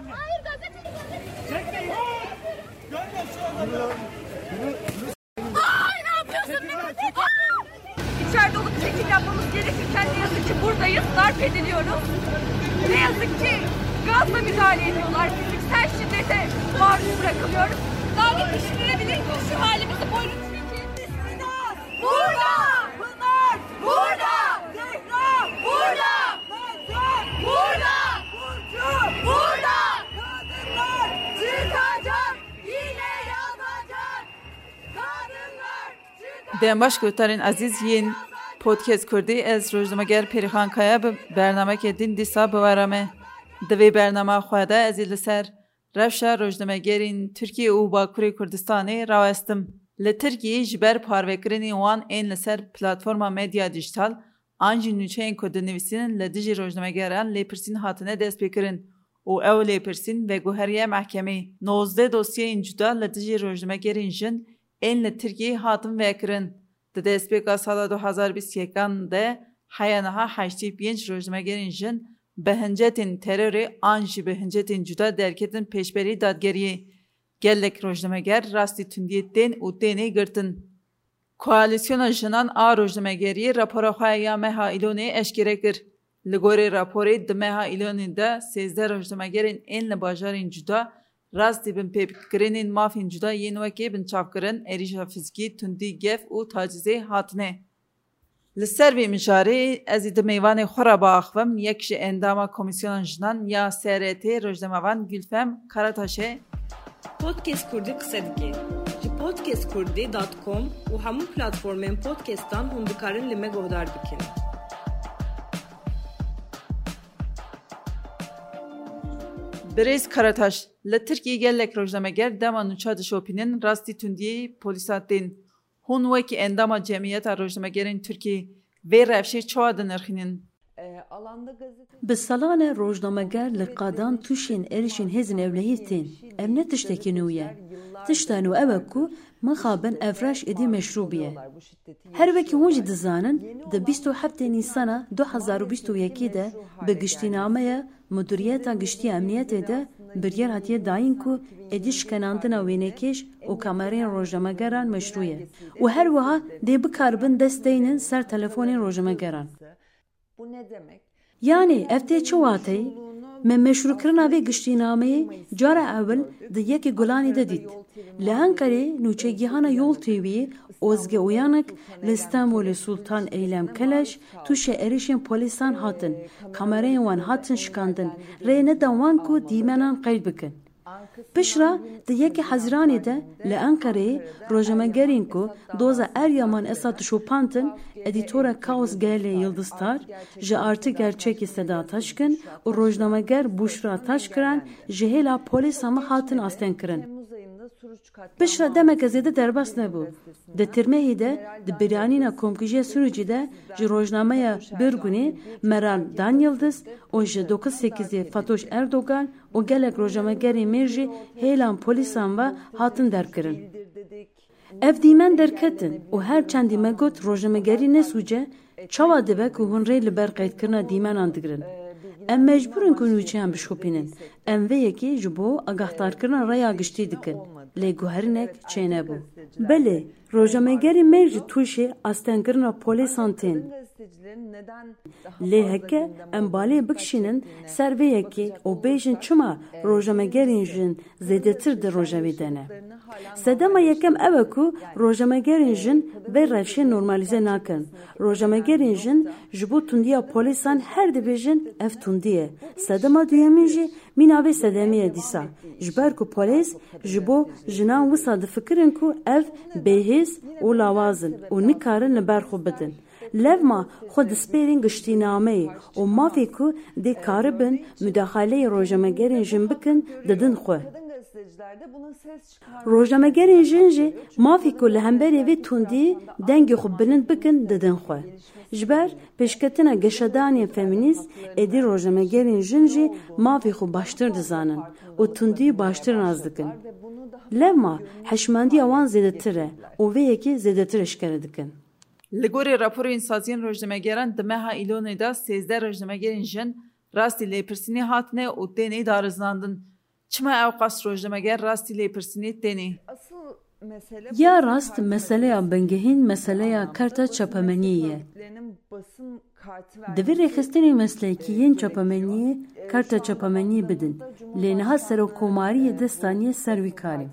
anne. Hayır gazeteci gazeteci. Çekmeyin. Görme şu adamı. Ay ne yapıyorsun Mehmet? İçeride olup çekim yapmamız gerekirken ne yazık ki buradayız. Darp ediliyoruz. Ne yazık ki gazla müdahale ediyorlar. Fiziksel şiddete maruz bırakılıyoruz. Lanet düşünülebilir mi şu halimizi buyurun çıkacak! دمباش گوترین عزیز یین پودکست کردی از روزنامهگر پریخان کایا به برنامه که دین دیسا بورمه دوی برنامه خواهده از لسر رفشا روزنامهگرین ترکیه و باکوری کردستانی راوستم لترکیه جبر پاروکرینی وان این لسر پلاتفورما مدیا دیجیتال آنجی نوچه این کد نویسین لدیجی روزنامهگران لیپرسین هاتنه دست بکرین و او لیپرسین و گوهریه محکمه 19 دوسیه این جدا لدیجی روزنامهگرین جن این لترکیه enle Tirgi hatım vekirin. Dede espeka sala 2021 de hayanaha haçti piyenç rojma gerinjin behincetin terörü anji behincetin cüda derketin peşberi dadgeriyi. Gellek rojnameger rasti tündiyetten u deni girtin. Koalisyona jinan a rojnamegeri rapora xaya meha iloni eşkirekir. Ligori rapori de meha iloni de sezde rojnamegerin enle bajarin cüda Rastî bin pêbikirênên mafên cuda yên wekê binçavkirin, êrîşa fizikî, tundî, gef û tacizê hatine. Li ser vê mijarê ez ê di mêvanê xwe re endama Komîsyona Jinan ya SRT Rojdemevan Gülfem Karataşê Podcast Kurdî qise dike. Ji podcastkurdî.com û hemû platformên podcastan hûn dikarin li me guhdar. Bereiz Karataş, la Türkiye gellek rojname ger demanın çadışopinin rasti tündiyi polisatin. Hun veki endama cemiyeta rojname gerin Türkiye ve revşi çoğadın ırkinin. Ee, Bi salane rojnameger li qadan tuşên êrişên hêzin ewlehî tên, ev ne. Tiştan û ew e ku min xabin evreş êdî meşrû biye. bu şiddeti Her wekî hûn jî dizanin di 27 Nîsana 2021 de bi giştînameya Muduriyeta Giştî Emniyetê de biryar hatiye dayîn ku êdî şkenandina wênekêş û kamereyên rojnamegeran meşrû ye. û her wiha dê bikaribin desteynin ser telefonên rojnamegeran. bu ne demek? Yani ev tê çi wateyî? Me meşrûkirina vê giştînameyê cara ewil di yekê gulanê de dît. Li Enqerê nûçegîhana Yol TV'yê Ozge Uyanek li Stenbolê Sultan Eylem Keleş tuşê êrişên polîsan hatin. Kamereyên wan hatin şikandin. Rê nedan wan ku dîmenan qeyl bikin. Pişra di yekê Hezîranê de li Enqereyê rojnamegerên ku doza Eryaman Esad dişopantin edîtora Kaos Gelê Yıldıztar ji artı gerçekî Seda Taşkın û rojnameger Buşra polîsa me hatin astenkirin. Temmuz ayında Suruç katliamı Pişra demek zêde derbas nebû. Di Tirmehî de di biryanîna Komkujiya Surucî de ji rojnameya Birgunê Meral Dan Yıldız û ji 98 Fatoş Erdogan û gelek rojnamegerên mêr jî hêlan polîsan ve hatin derkirin. Ev dîmen derketin û her çendî me got rojnamegerî nesûce çawa dibe ku hûn rê li ber qeydkirina dîmenan digirin. Em mecburin ku nûçeyan bişopînin. Em vê yekê ji bo agahdarkirina raya giştî dikin. lêguherinek çênebû. Belê, rojamêgerê me ji tûşê astengirina polê san tên. Gazetecilerin neden daha Lê fazla heke gündem em olduğunu balê bikişînin ser vê yekê û bêjin çima rojnamegerên jin zêdetir di rojevê de ne. Sedema yekem ev e ku rojnamegerên jin vê revşê normalize nakin. Rojnamegerên jin ji bo tundiya polîsan her dibêjin ev tundî ye. Sedema duyemîn jî mîna vê sedemê ye dîsa. Ji ber ku polîs ji bo jinan wisa difikirin ku ev bêhêz û lawazin Levma xwe dispêrên giştînameyê û mafê ku dê karibin müdahaleyê rojnamegerên jin bikin didin xwe. Rojnamegerên jin jî mafê ku li hemberê vê tundî dengê xwe bilind bikin didin xwe. Ji ber pêşketina geşedanên femînîst êdî rojnamegerên jin jî mafê xwe baştir dizanin û tundî baştir naz dikin. Levma heşmandiya wan zêdetir e û vê yekê zêdetir eşkere dikin. Li gorî raporên saziyên rojnamegeran di meha Îlonê de sêzde rojnamegerên jin rastî lêpirsinê hatine û tenê darizandin. Çima Ewqas rojnameger rastî lêpirsinê tenê? Ya rast meseleya bingehîn meseleya karta çapemeniye. Divê rêxistinê meslekiyên çapemeniyê karta çapemeniyê bidin. Lêniha serokkomariyê destaniye ser wî karê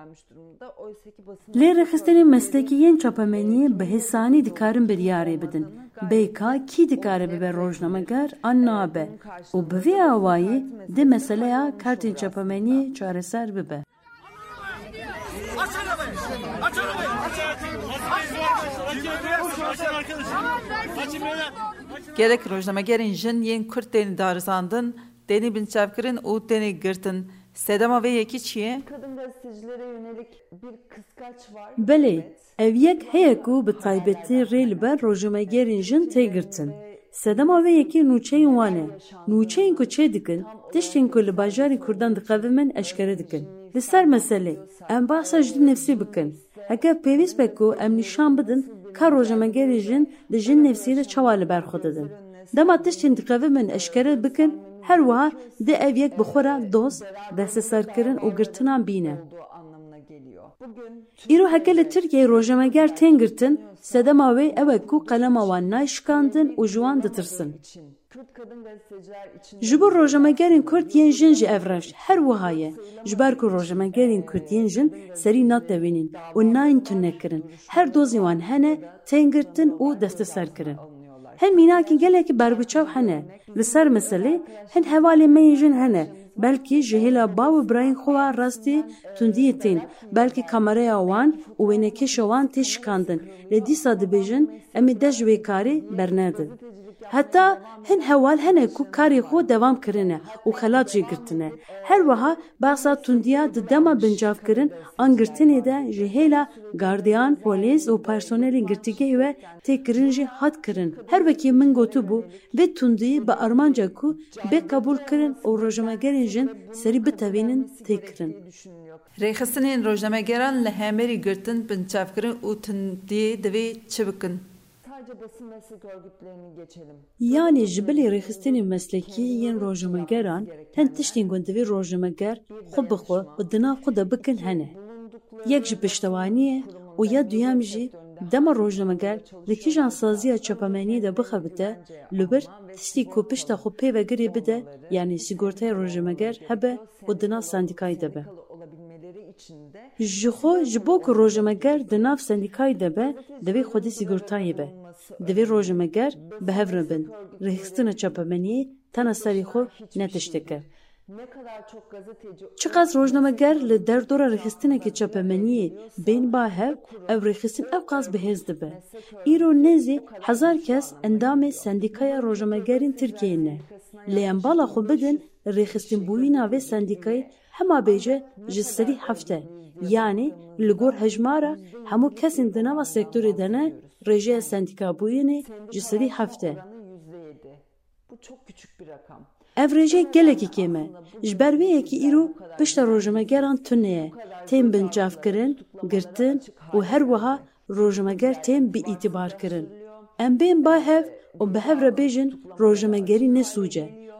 üstlenmiş durumda. Oysa ki basın Lê çapameniyê bi hêsanî dikarin biryarê bidin. Bêka kî dikare bibe rojnameger an nabe û bi vê awayî di meseleya kartên çapameniyê çareser bibe. Beyler. gelek rojnamegerên jin yên Kurd tenê darizandin tenê binçavkirin û tenê girtin سدما و یکی چیه؟ بله او یک هیکو به طایبتی ریل بر روژمگرین جن تیگرتن سدما و یکی نوچه وانه نوچه این چه دکن تشتین که لباجاری کردن دقیقه من اشکره دکن لسر مسئله ام بحثا جدی نفسی بکن اگر پیویس بکو ام نشان بدن که روژمگرین جن ده جن نفسی ده چوال برخود دن دما تشتین دقیقه من اشکره بکن de her wiha di ev yek bi re dost, desteserkirin û girtinan bîne. Îro heke li Tirkiye rojnameger tên girtin, sedema wê ew e ku qelema wan nayşikandin û ji wan ditirsin. Ji bo rojnamegerên Kurd ji ev her wiha ye. Ji ber ku rojnamegerên Kurd yên jin serî natewînin û nayên tunekirin. Her dozê wan hene tên girtin û desteserkirin. هن میناکن که برگچاو هنه لسر مسئله هن حوالی میجن هنه بلکی جهیلا باو براین خوا راستی تندی تین. بلکی کامرای وان و ونکش وان تشکاندن لدیسا دبیجن امی دجوی کاری برندن karê xwe devam kirine û xelat jê girtine. Her wiha behsa tundiya di dema bincavkirin an girtinê de ji hêla gardiyan, polîs û personelên girtîgehê we tê kirin jî hat kirin. Her wekî min gotibû vê tundiyî bi armanca ku bê qebûl kirin û rojnamegerên jin serî bitevînin tê kirin. rêxistinên rojnamegeran li hemerî girtin binçavkirin û tundiyê divê çi bikin یعنی جبلی ریخستین مسلکی یین روژمگران تن تشتین گونده وی روژمگر خوب بخو و دنا خود بکن هنه. یک جب اشتوانیه و یا دویام جی دم روژمگر لکی جان چپمانی ده بخو بده لبر تشتی کو پشتا خوب پی وگری بده یعنی سیگورته روژمگر هبه و دنا سندیکای ده به. جخو جبوک روژمگر دناف سندیکای ده به دوی خودی سیگورتایی به. Divê rojnameger bi hev re bin. Rêxistina çapemeniyê tena serî xwe ne tişteke. ne kadar çok gazeteci Çiqas rojnameger li derdora rêxistinekê çapemeniyê bên ba hev ev rêxistin ew qas bihêz dibe. Îro nezî hezar kes endamê sendîkaya rojnamegerên Tirkiyeyê ne. Lê em bala xwe bidin rêxistinbûyîna vê sendîkayê hema bêje ji serî hefte. Sendîkabûyînê ji serî hefte. oranı yüzde yedi. Bu çok küçük bir rakam. Ev rêje gelekî kêm e. Ji ber vê yekî îro pişta rojnamegeran tune ye. Tên bincavkirin, girtin û her wiha rojnameger tên biîtîbar kirin. Em bên ba hev û bi hev re bêjin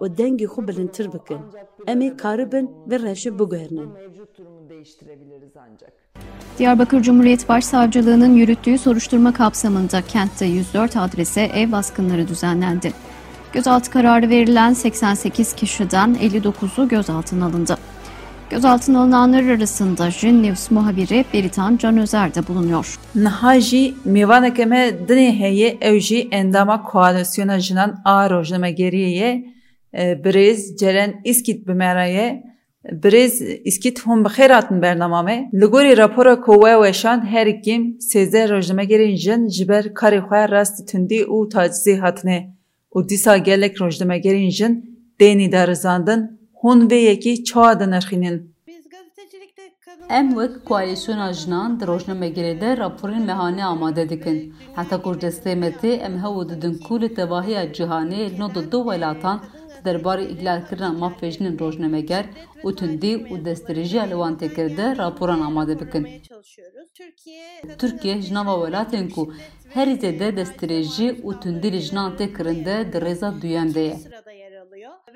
û dengê xwe bilindtir bikin. Em ê karibin durumu değiştirebiliriz ancak. Diyarbakır Cumhuriyet Başsavcılığı'nın yürüttüğü soruşturma kapsamında kentte 104 adrese ev baskınları düzenlendi. Gözaltı kararı verilen 88 kişiden 59'u gözaltına alındı. Gözaltına alınanlar arasında Jin News muhabiri Beritan Can Özer de bulunuyor. Niha jî mêvaneke me dinê heye ew jî endama koalîsyona jinan a rojnamegeriyê ye بریز جرن اسکیت بمرایه بریز اسکیت هم بخیراتن برنامه لگوری راپورا کوه وشان هر کیم سیزه رجمه گرین جن جبر کاری خواه راست تندی او تاجزی حتنه او دیسا گلک رجمه گرین جن دینی دارزاندن هون وی یکی چوه دنرخینین ام وک کوایشون جنان در روزنامه گریده راپورین مهانه آماده دکن حتی کردستمتی ام هاو ددن کول تواهی جهانی نو دو ولاتان û tundî û destdirêjiya li wan tê kir de raporan amade bikin. çalışıyoruz. Türkiye kadın Türkiye ji nava welatên ku herî zêde destdirêjî û tundî li jinan tê kirin de di rêza duyem de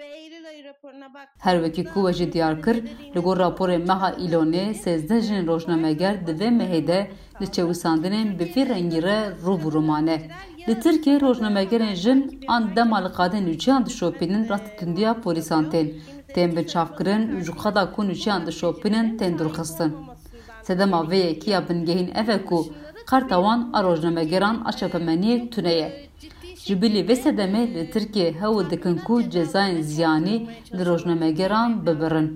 Ve Eylül ayı raporuna bak. Her wekî ku we jî diyar kir li gor raporê meha îlonê sêzdeh jin rojnameger di vê mehê de li çewîsandinên bi vî rengî re rûbûrû mane. Li Tirkiye rojnamegerên jin an dema li qadên nûçiyan dişopînin ji bilî vê sedemê li Tirkiye hewl dikin ku cezayên ziyanî li rojnamegeran bibirin.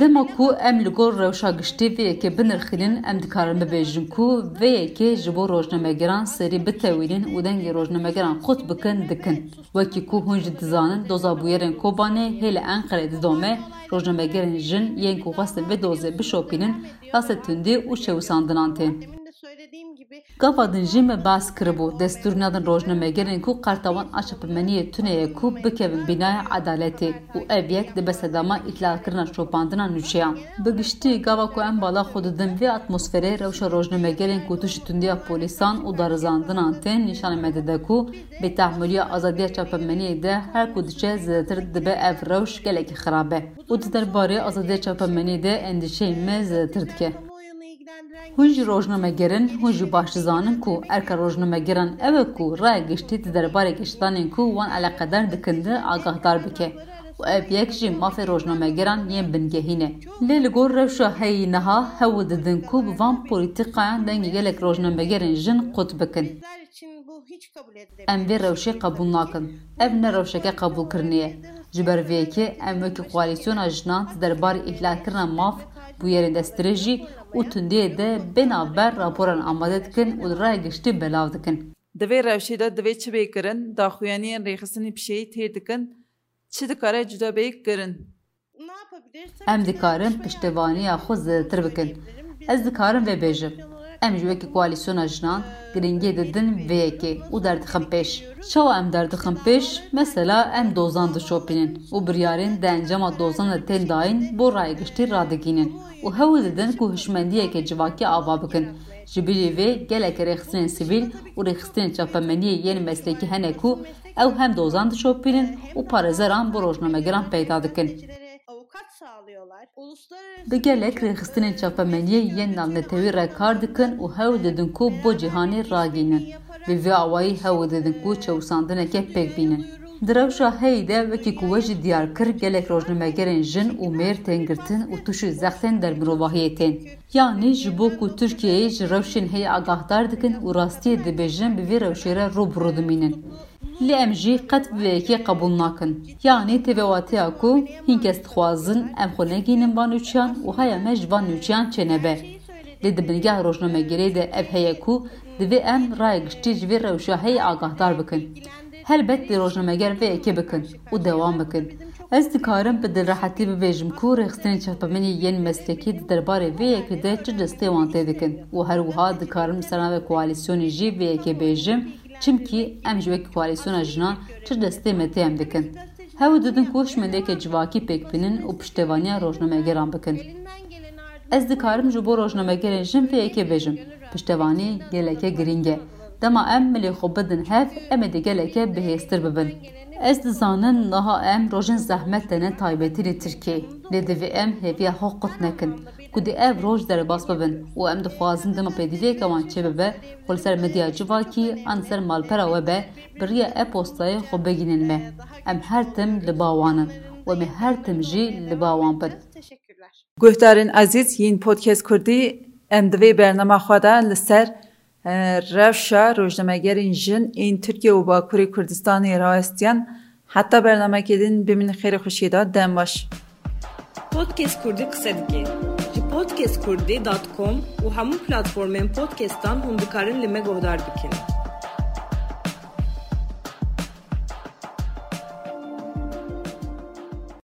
Dema ku em li gor rewşa giştî vê yekê binirxînin em dikarin bibêjin ku vê yekê ji bo rojnamegeran serî bitewînin û dengê rojnamegeran xut bikin dikin. Wekî ku hûn jî dizanin doza bûyerên Kobanê hê li Enqerê didome rojnamegerên jin yên ku xwestin vê dozê bişopînin rastê tundî û çewîsandinan tên. Gava din jî me bas kiribû destûrîna din rojnamegerên ku qartawan a çepemeniyê tuneyê ku bikevin bînaya edaletê û ev yek dibe sedama îtlakirina şopandina nûçeyan. Bi giştî gava ku em bala xwe didin vê atmosferê rewşa rojnamegerên ku tu ji tundiya polîsan û darizandinan tên nîşanê me dide ku bêtehmiliya azadiya çepemeniyê de her ku diçe zêdetir dibe ev rewş gelekî xirab e. û di derbarê azadiya çepemeniyê de endişeyên me zêdetir dike. Kamuoyunu ilgilendiren Hûn jî rojnamegerin hûn jî baş dizanin ku erka rojnamegeran ew e ku raya giştî di derbarê giştanên ku wan eleqedar dikin de agahdar bike û ev yek jî mafê rojnamegeran yên bingehîn e. Lê li gor rewşa heyî niha hewl didin ku bi van polîtîkayan dengê gelek rojnamegerên jin qut bikin. bizler için bu hiç kabul edilemez. Em vê rewşê qebûl nakin. Ev ne rewşeke qebûlkirinê ye. Ji ber vê yekê em wekî koalîsyona jinan di derbarê îhlalkirina maf bûyerên destirê jî û tundiyê de bênaber raporan amade dikin û raya giştî belav dikin. Di vê rewşê de divê çi bê kirin, daxuyaniyên rêxistinê pişeyî têr dikin, çi dikare cuda bê kirin. Em dikarin piştevaniya xwe zêdetir bikin. Ez dikarim vê bêjim. Wekî koalîsyona jinan giringê didin vê yekê û derdixin pêş. Çawa em derdixin pêş, mesela em dozan dişopînin û biryarên di encama dozan de tên dayîn bo rayegiştî radigînin û hewl didin ku hişmendiyekê civakî ava bikin. Ji bilî vê gelek rêxistinên sivîl û rêxistinên çapemeniyê yên meslekî hene ku ew hem dozan dişopînin û parêzeran bo rojnamegeran peyda dikin. Sağlıyorlar. Uluslararası gelek rêxistinên çapemeniyê yên navnetewî re kar dikin û hewl didin ku bo cîhanê ragînin. Bi vê awayî hewl didin ku çewsandineke pêk bînin. Di rewşa heyî de wekî ku we jî diyar kir gelek rojnamegerên jin û mêr tên girtin û tuşî zextên dermirovahiyê tên. Yanî ji bo ku Tirkiyeyê ji rewşên heyî agahdar dikin û rastiyê dibêjin bi vê rewşê re rûbirû dimînin. لێم ژی قەت بێکی قبول ناکەن یانی تێواتیا کو هینکەس دخوازن ئەم خۆنەگینم بان نوچیان و هەیە مەژ بان نوچیان چێنەبێ لێ دبنگە ڕۆژنامەگەرێ دە ئەف هەیە کو divê em raya giştî ji vê rewşaheyê agahdar bikin. Helbet di rojnameger vê ekê bikin û dewam bikin. Ez dikarim bi dilrehetî bibêjim ku rêxistinên çapamenî yên meslekî di derbarê vê yekê de çi destê wan tê dikin û her wiha dikarim serna ve koalîsyonê jî vê yekê bêjim çimkî em ji wekî koalîsyona jinan çi destê me tê em dikin. Hew didin ku hişmendeke civakî pêkbînin û piştevaniya rojnamegeran bikin. elinden gelen ardından Ez dikarim ji bo rojnamegerên jin vê yekê bêjim. Piştevanî geleke giring e. Dema em milê xwe bidin hev em ê di geleke bihêztir bibin. Ez dizanin niha em rojên zehmet tene taybetî li Tirkiye. Lê divê em hêviya xwe qut nekin. Ku di ev roj derbas bibin û em dixwazin dema pêdiviyeke wan çêbibe xwe li ser medya civakî an ser malpera we be bi riya e-postayê xwe bigînin me. Em her tim li ba wanin û em ê her tim jî li ba wan bin. Guhdarên ezîz yên podcast Kurdî em di vê bernama xwe de li ser e, rewşa rojnamegerên jin ên Tirkiye û Bakurê Kurdistanê rawestiyan heta bernamekê din bi min xêrê xweşî da dem baş. Podcast Kurdi qise dike. Podcastkurdi.com û hemû platformên podcastan hûn dikarin li me guhdar bikin.